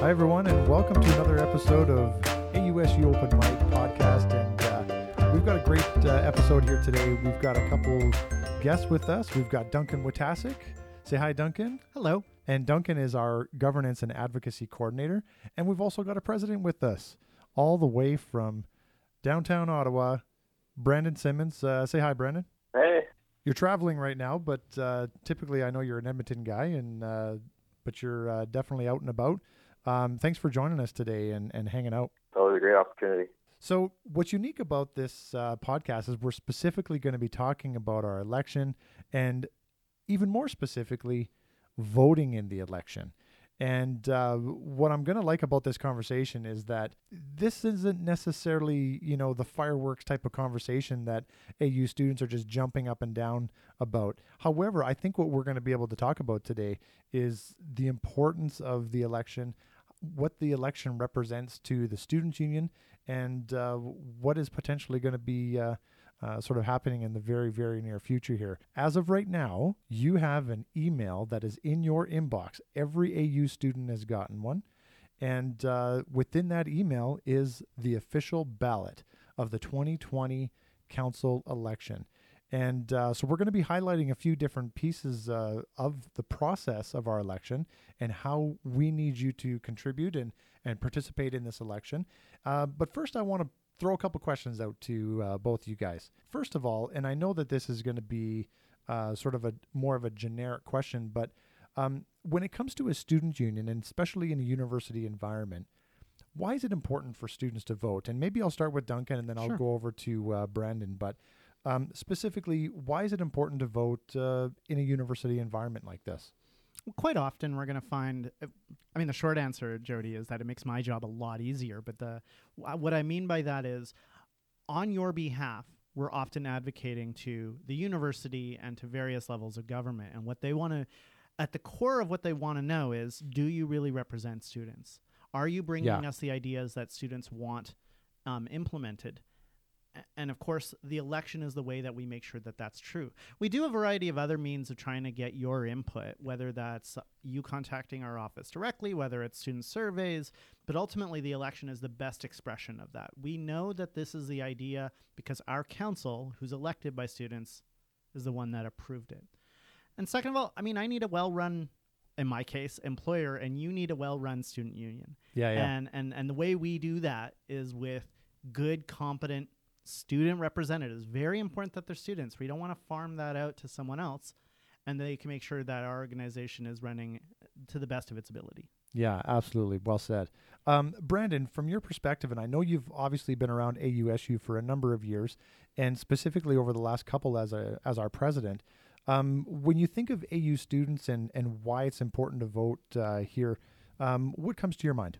Hi, everyone, and welcome to another episode of AUSU Open Mic podcast. And uh, we've got a great uh, episode here today. We've got a couple guests with us. We've got Duncan Wojtaszek. Say hi, Duncan. Hello. And Duncan is our governance and advocacy coordinator. And we've also got a president with us, all the way from downtown Ottawa, Brandon Simmons. Uh, say hi, Brandon. Hey. You're traveling right now, but uh, typically I know you're an Edmonton guy, and uh, but you're uh, definitely out and about. Um, thanks for joining us today and, and hanging out. That was a great opportunity. So, what's unique about this uh, podcast is we're specifically going to be talking about our election and even more specifically, voting in the election. And uh, what I'm going to like about this conversation is that this isn't necessarily, you know, the fireworks type of conversation that AU students are just jumping up and down about. However, I think what we're going to be able to talk about today is the importance of the election, what the election represents to the students' union, and uh, what is potentially going to be. Uh, uh, sort of happening in the very, very near future here. As of right now, you have an email that is in your inbox. Every AU student has gotten one. And uh, within that email is the official ballot of the 2020 council election. And uh, so we're going to be highlighting a few different pieces uh, of the process of our election and how we need you to contribute and, and participate in this election. Uh, but first, I want to throw a couple questions out to uh, both you guys. First of all, and I know that this is going to be uh, sort of a more of a generic question, but um, when it comes to a student union, and especially in a university environment, why is it important for students to vote? And maybe I'll start with Duncan, and then I'll Sure. go over to uh, Brandon. But um, specifically, why is it important to vote uh, in a university environment like this? Quite often, we're going to find. uh, I mean, the short answer, Jody, is that it makes my job a lot easier. But the what I mean by that is, on your behalf, we're often advocating to the university and to various levels of government, and what they want to, at the core of what they want to know is, do you really represent students? Are you bringing Yeah. us the ideas that students want um, implemented? And of course, the election is the way that we make sure that that's true. We do a variety of other means of trying to get your input, whether that's you contacting our office directly, whether it's student surveys, but ultimately the election is the best expression of that. We know that this is the idea because our council, who's elected by students, is the one that approved it. And second of all, I mean, I need a well run, in my case, employer, and you need a well run student union. yeah, Yeah, And, and, and the way we do that is with good, competent student representatives. Very important that they're students. We don't want to farm that out to someone else, and they can make sure that our organization is running to the best of its ability. Yeah, absolutely. Well said. Um, Brandon, from your perspective, and I know you've obviously been around AUSU for a number of years, and specifically over the last couple as a as our president. Um, when you think of AU students and, and why it's important to vote uh, here, um, what comes to your mind?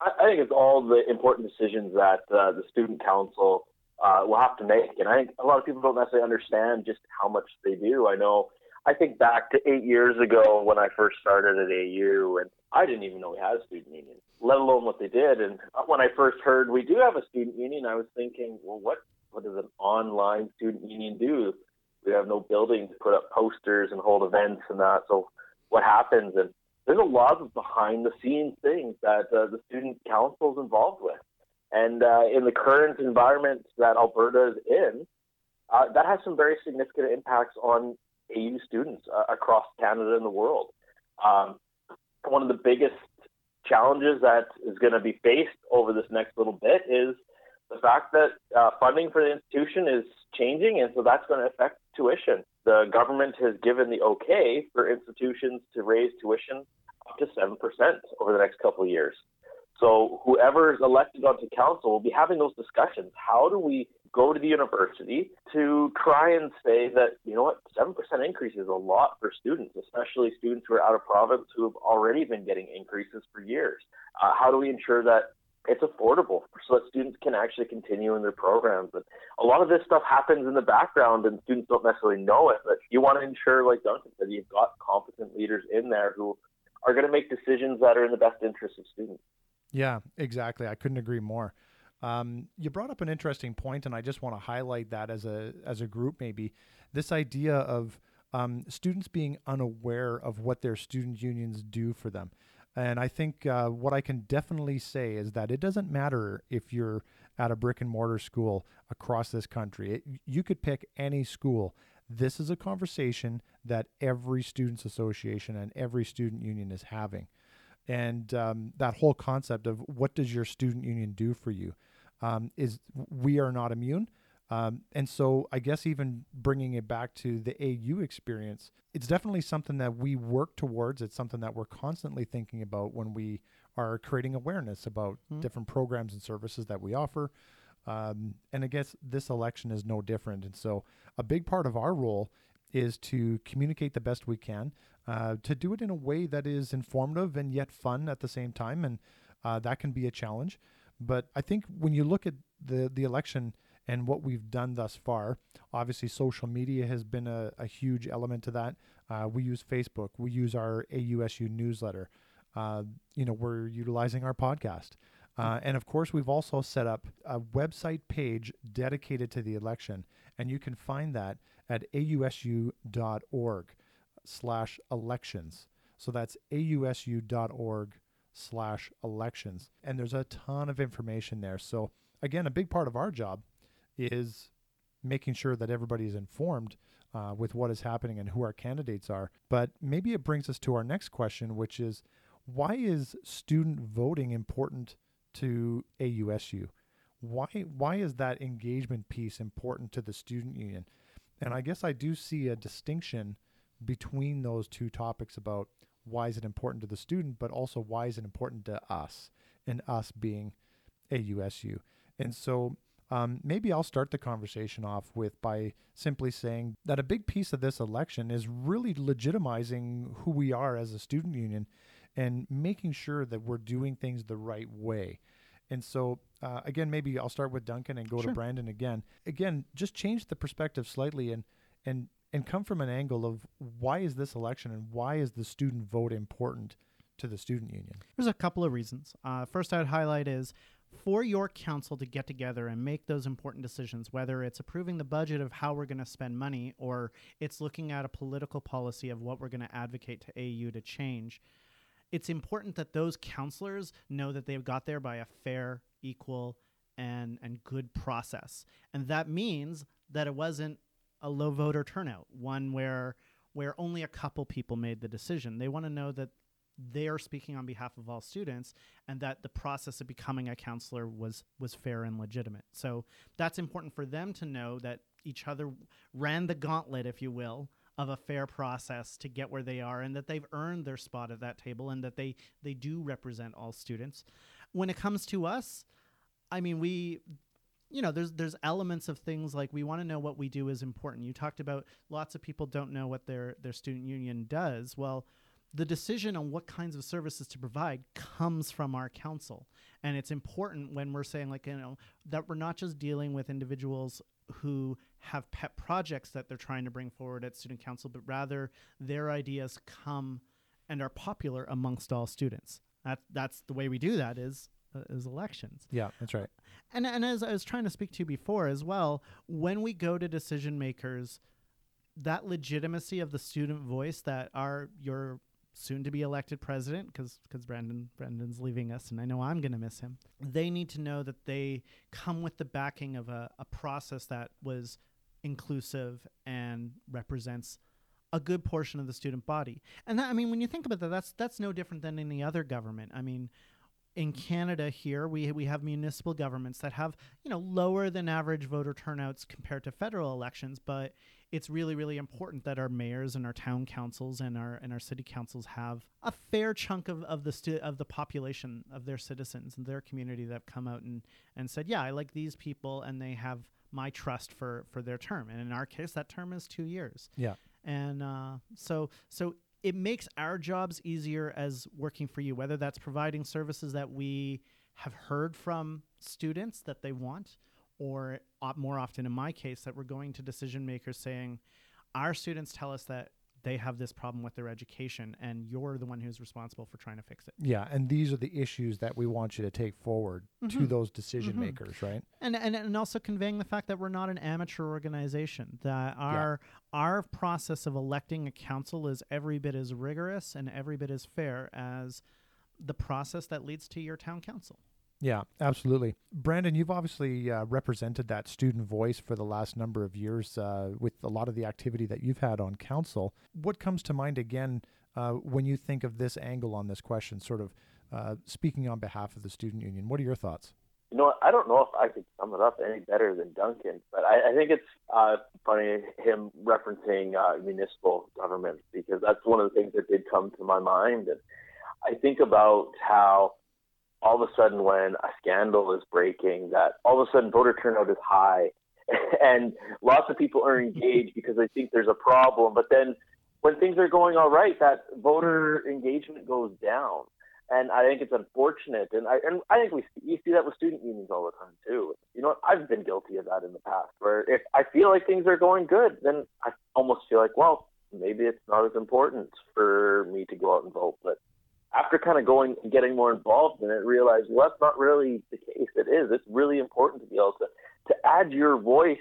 I, I think it's all the important decisions that uh, the student council uh, will have to make. And I think a lot of people don't necessarily understand just how much they do. I know, I think back to eight years ago when I first started at AU, and I didn't even know we had a student union, let alone what they did. And when I first heard we do have a student union, I was thinking, well, what, what does an online student union do? We have no building to put up posters and hold events and that. So what happens? And there's a lot of behind the scenes things that uh, the student council is involved with. And uh, in the current environment that Alberta is in, uh, that has some very significant impacts on AU students uh, across Canada and the world. Um, one of the biggest challenges that is going to be faced over this next little bit is the fact that uh, funding for the institution is changing, and so that's going to affect tuition. The government has given the okay for institutions to raise tuition up to 7% over the next couple of years. So whoever is elected onto council will be having those discussions. How do we go to the university to try and say that, you know what, 7% increase is a lot for students, especially students who are out of province who have already been getting increases for years? Uh, how do we ensure that it's affordable so that students can actually continue in their programs. And a lot of this stuff happens in the background and students don't necessarily know it, but you want to ensure, like Duncan said, you've got competent leaders in there who are going to make decisions that are in the best interest of students. Yeah, exactly. I couldn't agree more. Um, you brought up an interesting point, and I just want to highlight that as a as a group, maybe this idea of um, students being unaware of what their student unions do for them. And I think uh, what I can definitely say is that it doesn't matter if you're at a brick and mortar school across this country. It, you could pick any school. This is a conversation that every students association and every student union is having. And um, that whole concept of what does your student union do for you um, is we are not immune. Um, and so I guess even bringing it back to the AU experience, it's definitely something that we work towards. It's something that we're constantly thinking about when we are creating awareness about Mhm. different programs and services that we offer. Um, and I guess this election is no different. And so a big part of our role is to communicate the best we can, uh, to do it in a way that is informative and yet fun at the same time. And uh, that can be a challenge. But I think when you look at the, the election and what we've done thus far, obviously social media has been a, a huge element to that. Uh, we use Facebook, we use our AUSU newsletter. Uh, you know, we're utilizing our podcast. Uh, and of course, we've also set up a website page dedicated to the election. And you can find that at ausu.org slash elections. So that's ausu.org slash elections. And there's a ton of information there. So again, a big part of our job is making sure that everybody is informed uh, with what is happening and who our candidates are. But maybe it brings us to our next question, which is why is student voting important to AUSU? Why why is that engagement piece important to the student union? And I guess I do see a distinction between those two topics about why is it important to the student, but also why is it important to us, and us being AUSU. And so um, maybe I'll start the conversation off with by simply saying that a big piece of this election is really legitimizing who we are as a student union and making sure that we're doing things the right way. And so, uh, again, maybe I'll start with Duncan and go Sure. to Brandon again. Again, just change the perspective slightly and and and come from an angle of why is this election and why is the student vote important to the student union? There's a couple of reasons. Uh, first, I'd highlight is for your council to get together and make those important decisions, whether it's approving the budget of how we're going to spend money or it's looking at a political policy of what we're going to advocate to AU to change. It's important that those counselors know that they've got there by a fair, equal, and and good process, and that means that it wasn't a low voter turnout, one where where only a couple people made the decision. They want to know that they are speaking on behalf of all students and that the process of becoming a counselor was was fair and legitimate. So that's important for them to know that each other ran the gauntlet, if you will, of a fair process to get where they are and that they've earned their spot at that table and that they they do represent all students. When it comes to us, I mean we you know there's there's elements of things like we want to know what we do is important. You talked about lots of people don't know what their their student union does. Well, the decision on what kinds of services to provide comes from our council and it's important when we're saying like you know that we're not just dealing with individuals who have pet projects that they're trying to bring forward at student council but rather their ideas come and are popular amongst all students that that's the way we do that is uh, is elections Yeah, that's right. and and as I was trying to speak to before as well, when we go to decision makers, that legitimacy of the student voice that are your soon to be elected president because because Brandon Brandon's leaving us and I know I'm going to miss him. They need to know that they come with the backing of a, a process that was inclusive and represents a good portion of the student body. And that I mean when you think about that that's that's no different than any other government. I mean in Canada here, we we have municipal governments that have you know lower than average voter turnouts compared to federal elections, but it's really really important that our mayors and our town councils and our and our city councils have a fair chunk of, of the stu- of the population of their citizens and their community that have come out and and said, yeah, I like these people and they have my trust for for their term. And in our case, that term is two years Yeah. and uh, so so it makes our jobs easier as working for you whether that's providing services that we have heard from students that they want or more often in my case that we're going to decision makers saying our students tell us that they have this problem with their education and you're the one who's responsible for trying to fix it Yeah, and these are the issues that we want you to take forward to Mhm. those decision Mhm. makers, right? and, and and also conveying the fact that we're not an amateur organization that our our process of electing a council is every bit as rigorous and every bit as fair as the process that leads to your town council. Yeah, absolutely. Brandon, you've obviously uh, represented that student voice for the last number of years uh, with a lot of the activity that you've had on council. What comes to mind again uh, when you think of this angle on this question, sort of uh, speaking on behalf of the student union? What are your thoughts? You know, I don't know if I could sum it up any better than Duncan, but I, I think it's uh, funny him referencing uh, municipal government because that's one of the things that did come to my mind. And I think about how all of a sudden when a scandal is breaking, that all of a sudden voter turnout is high, and lots of people are engaged because they think there's a problem. But then when things are going all right, that voter engagement goes down. And I think it's unfortunate, and I and I think we you see that with student unions all the time too. You know, I've been guilty of that in the past, where if I feel like things are going good, then I almost feel like, well, maybe it's not as important for me to go out and vote. But after kind of going and getting more involved in it, realized well, that's not really the case. It is. It's really important to be able to to add your voice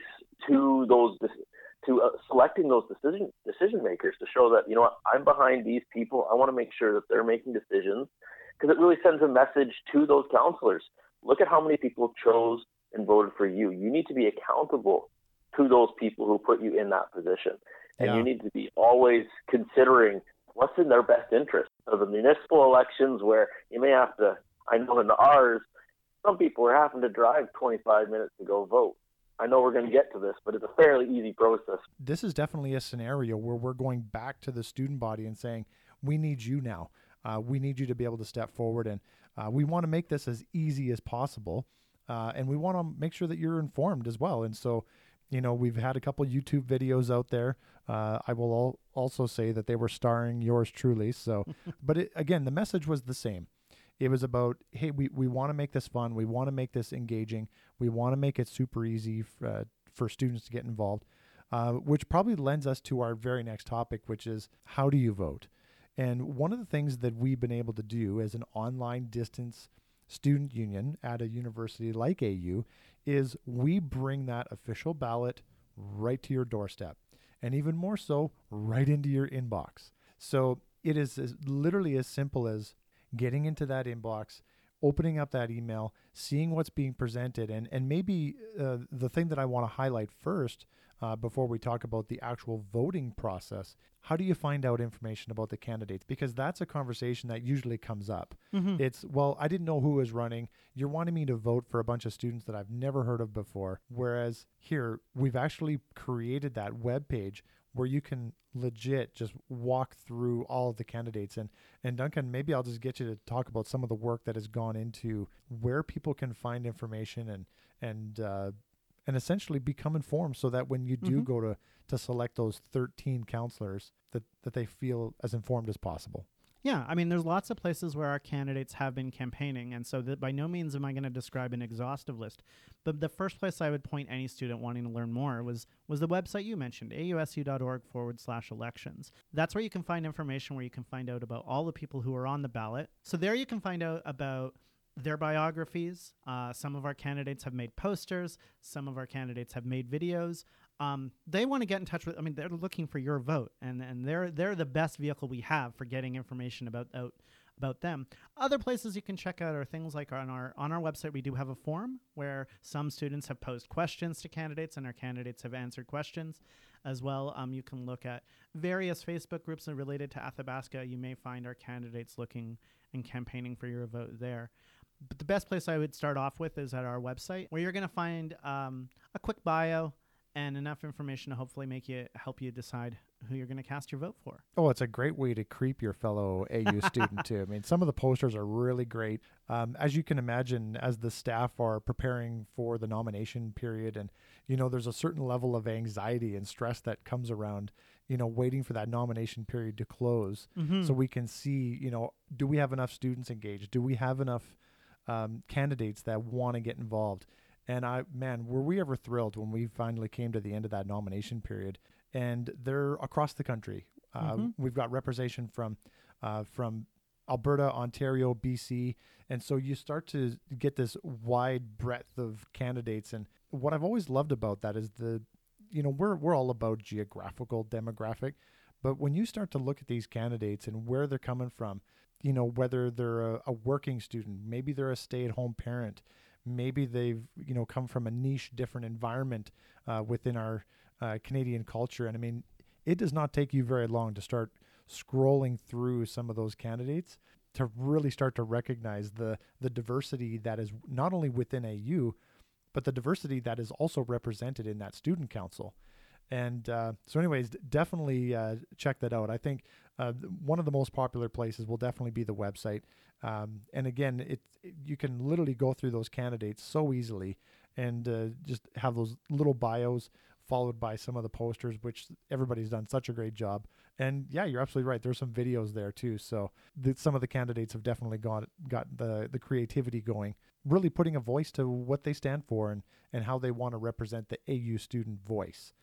to those to uh, selecting those decision decision makers to show that you know what I'm behind these people. I want to make sure that they're making decisions because it really sends a message to those counselors. Look at how many people chose and voted for you. You need to be accountable to those people who put you in that position, and yeah. you need to be always considering what's in their best interest. So the municipal elections where you may have to, I know in ours, some people are having to drive 25 minutes to go vote. I know we're going to get to this, but it's a fairly easy process. This is definitely a scenario where we're going back to the student body and saying, we need you now. Uh, we need you to be able to step forward, and uh, we want to make this as easy as possible. Uh, and we want to make sure that you're informed as well. And so, you know, we've had a couple YouTube videos out there. Uh, I will al- also say that they were starring yours truly. So, but it, again, the message was the same. It was about, hey, we, we want to make this fun. We want to make this engaging. We want to make it super easy f- uh, for students to get involved, uh, which probably lends us to our very next topic, which is how do you vote? And one of the things that we've been able to do as an online distance student union at a university like AU is we bring that official ballot right to your doorstep and even more so right into your inbox. So it is as, literally as simple as getting into that inbox, opening up that email, seeing what's being presented, and and maybe uh, the thing that I want to highlight first uh, before we talk about the actual voting process. How do you find out information about the candidates? Because that's a conversation that usually comes up. Mm-hmm. It's, well, I didn't know who was running. You're wanting me to vote for a bunch of students that I've never heard of before. Whereas here, we've actually created that web page where you can legit just walk through all of the candidates and and Duncan maybe I'll just get you to talk about some of the work that has gone into where people can find information and and uh, and essentially become informed so that when you do mm-hmm. go to to select those 13 counselors that that they feel as informed as possible yeah, I mean, there's lots of places where our candidates have been campaigning, and so that by no means am I going to describe an exhaustive list. But the first place I would point any student wanting to learn more was was the website you mentioned, ausu.org forward slash elections. That's where you can find information where you can find out about all the people who are on the ballot. So there you can find out about their biographies. Uh, some of our candidates have made posters. Some of our candidates have made videos. Um, they want to get in touch with. I mean, they're looking for your vote, and and they're they're the best vehicle we have for getting information about out about them. Other places you can check out are things like on our on our website we do have a form where some students have posed questions to candidates and our candidates have answered questions as well. Um, you can look at various Facebook groups related to Athabasca. You may find our candidates looking and campaigning for your vote there. But the best place I would start off with is at our website, where you're going to find um, a quick bio and enough information to hopefully make you help you decide who you're going to cast your vote for. Oh, it's a great way to creep your fellow AU student too. I mean, some of the posters are really great. Um, as you can imagine, as the staff are preparing for the nomination period, and you know, there's a certain level of anxiety and stress that comes around you know, waiting for that nomination period to close mm-hmm. so we can see, you know, do we have enough students engaged? Do we have enough um, candidates that want to get involved. And I, man, were we ever thrilled when we finally came to the end of that nomination period? And they're across the country. Uh, mm-hmm. We've got representation from uh, from Alberta, Ontario, BC, and so you start to get this wide breadth of candidates. And what I've always loved about that is the, you know, we're we're all about geographical demographic, but when you start to look at these candidates and where they're coming from, you know, whether they're a, a working student, maybe they're a stay-at-home parent, maybe they've you know come from a niche, different environment uh, within our uh, Canadian culture. And I mean, it does not take you very long to start scrolling through some of those candidates to really start to recognize the the diversity that is not only within AU, but the diversity that is also represented in that student council. And uh, so, anyways, definitely uh, check that out. I think uh, one of the most popular places will definitely be the website. Um, and again, it, it, you can literally go through those candidates so easily and uh, just have those little bios followed by some of the posters, which everybody's done such a great job. And yeah, you're absolutely right. There's some videos there too. So the, some of the candidates have definitely got got the the creativity going, really putting a voice to what they stand for and and how they want to represent the AU student voice.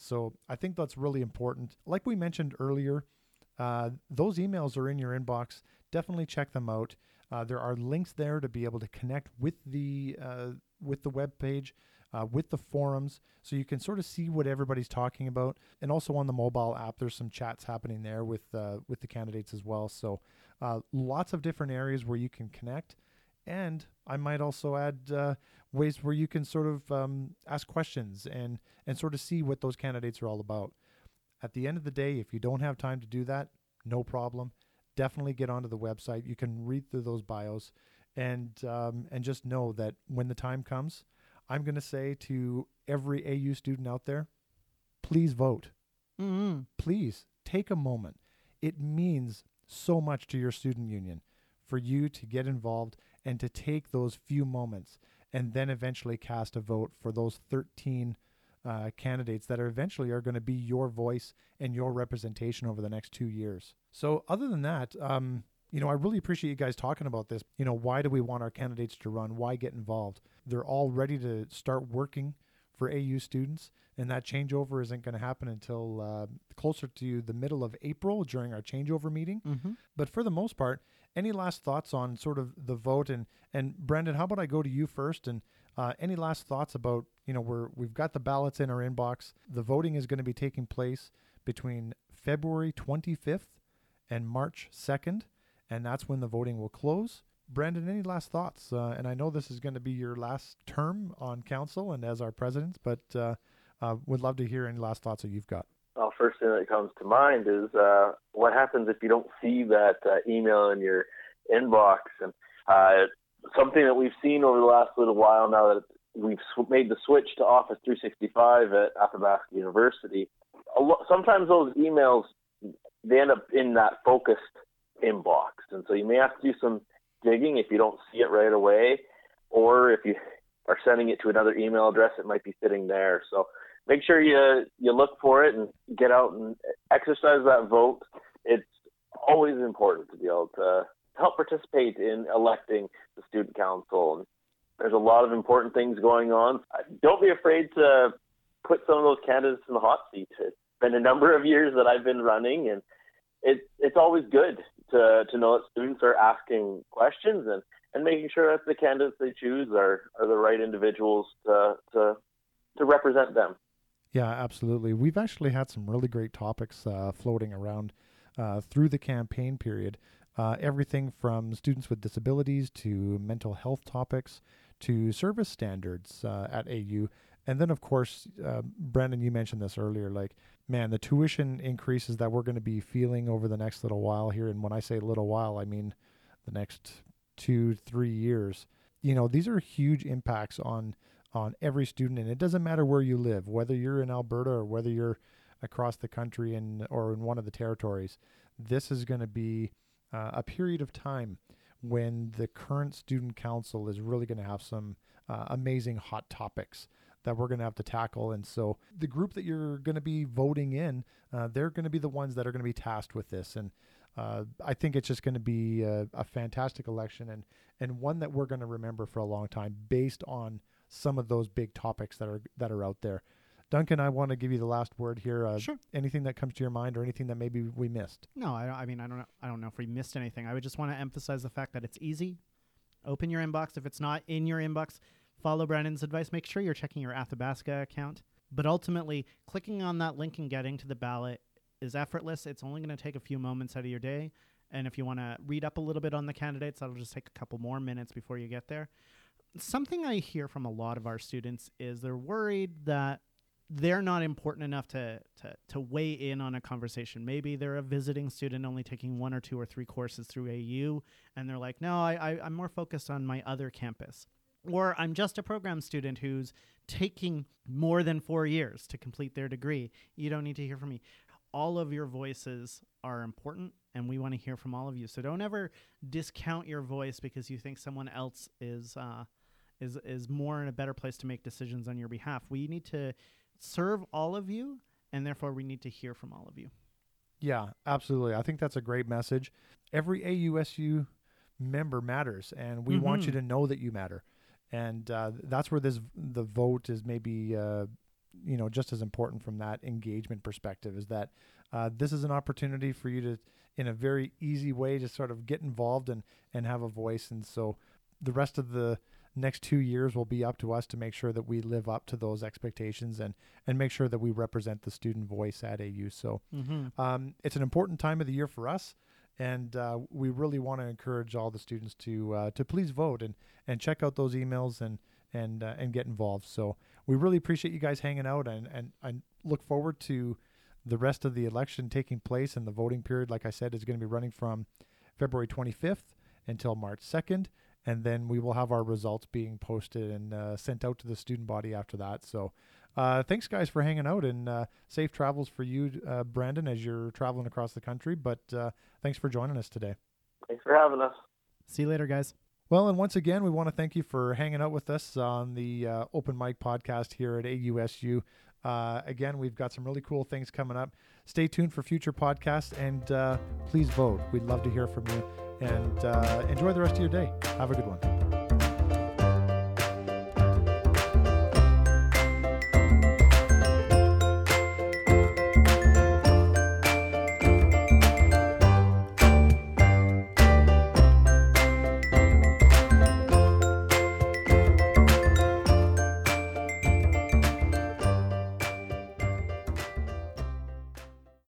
So I think that's really important. Like we mentioned earlier, uh, those emails are in your inbox. Definitely check them out. Uh, there are links there to be able to connect with the uh, with the web page uh, with the forums so you can sort of see what everybody's talking about and also on the mobile app there's some chats happening there with uh, with the candidates as well so uh, lots of different areas where you can connect and I might also add uh, ways where you can sort of um, ask questions and and sort of see what those candidates are all about. At the end of the day, if you don't have time to do that, no problem. Definitely get onto the website. You can read through those bios, and um, and just know that when the time comes, I'm going to say to every AU student out there, please vote. Mm-hmm. Please take a moment. It means so much to your student union for you to get involved and to take those few moments and then eventually cast a vote for those 13 uh, candidates that are eventually are going to be your voice and your representation over the next two years. So, other than that, um, you know, I really appreciate you guys talking about this. You know, why do we want our candidates to run? Why get involved? They're all ready to start working for AU students, and that changeover isn't going to happen until uh, closer to the middle of April during our changeover meeting. Mm-hmm. But for the most part, any last thoughts on sort of the vote and and Brendan? How about I go to you first and uh, any last thoughts about you know we're we've got the ballots in our inbox. The voting is going to be taking place between February 25th and March 2nd, and that's when the voting will close. Brandon, any last thoughts? Uh, and I know this is going to be your last term on council and as our president, but uh, uh, would love to hear any last thoughts that you've got. Well, first thing that comes to mind is uh, what happens if you don't see that uh, email in your inbox. And uh, something that we've seen over the last little while now that we've sw- made the switch to Office 365 at Athabasca University. Lo- sometimes those emails they end up in that focused inbox, and so you may have to do some digging if you don't see it right away, or if you are sending it to another email address, it might be sitting there. So make sure you you look for it and get out and exercise that vote. It's always important to be able to help participate in electing the student council. There's a lot of important things going on. Uh, don't be afraid to put some of those candidates in the hot seat. It's been a number of years that I've been running, and it's it's always good to to know that students are asking questions and and making sure that the candidates they choose are are the right individuals to to to represent them. Yeah, absolutely. We've actually had some really great topics uh, floating around uh, through the campaign period. Uh, everything from students with disabilities to mental health topics to service standards uh, at AU. And then, of course, uh, Brandon, you mentioned this earlier. Like, man, the tuition increases that we're going to be feeling over the next little while here. And when I say little while, I mean the next two, three years. You know, these are huge impacts on on every student, and it doesn't matter where you live, whether you're in Alberta or whether you're across the country in or in one of the territories. This is going to be uh, a period of time when the current student council is really going to have some uh, amazing hot topics that we're going to have to tackle. And so the group that you're going to be voting in, uh, they're going to be the ones that are going to be tasked with this. And uh, I think it's just going to be a, a, fantastic election and, and one that we're going to remember for a long time based on some of those big topics that are that are out there. Duncan, I want to give you the last word here. Uh, sure. Anything that comes to your mind, or anything that maybe we missed? No, I, I mean I don't know. I don't know if we missed anything. I would just want to emphasize the fact that it's easy. Open your inbox. If it's not in your inbox, follow Brandon's advice. Make sure you're checking your Athabasca account. But ultimately, clicking on that link and getting to the ballot is effortless. It's only going to take a few moments out of your day, And if you want to read up a little bit on the candidates, that'll just take a couple more minutes before you get there. Something I hear from a lot of our students is they're worried that they're not important enough to, to, to weigh in on a conversation. Maybe they're a visiting student only taking one or two or three courses through AU, and they're like, no, I, I, I'm more focused on my other campus. Or I'm just a program student who's taking more than four years to complete their degree. You don't need to hear from me. All of your voices are important, and we want to hear from all of you. So don't ever discount your voice because you think someone else is uh, is is more in a better place to make decisions on your behalf. We need to serve all of you, and therefore we need to hear from all of you. Yeah, absolutely. I think that's a great message. Every AUSU member matters, and we want you Mhm. to know that you matter. And uh, that's where this the vote is maybe uh, you know just as important from that engagement perspective. Is that uh, this is an opportunity for you to, in a very easy way, to sort of get involved and and have a voice. And so the rest of the next two years will be up to us to make sure that we live up to those expectations and and make sure that we represent the student voice at AU. So Mm-hmm. um, it's an important time of the year for us, and uh, we really want to encourage all the students to uh, to please vote and and check out those emails and and uh, and get involved. So we really appreciate you guys hanging out, and and I look forward to the rest of the election taking place, and the voting period, like I said, is going to be running from February 25th until March 2nd. And then we will have our results being posted and uh, sent out to the student body after that. So, uh, thanks, guys, for hanging out and uh, safe travels for you, uh, Brandon, as you're traveling across the country. But uh, thanks for joining us today. Thanks for having us. See you later, guys. Well, and once again, we want to thank you for hanging out with us on the uh, Open Mic podcast here at AUSU. Uh, again, we've got some really cool things coming up. Stay tuned for future podcasts and uh, please vote. We'd love to hear from you and uh, enjoy the rest of your day. Have a good one.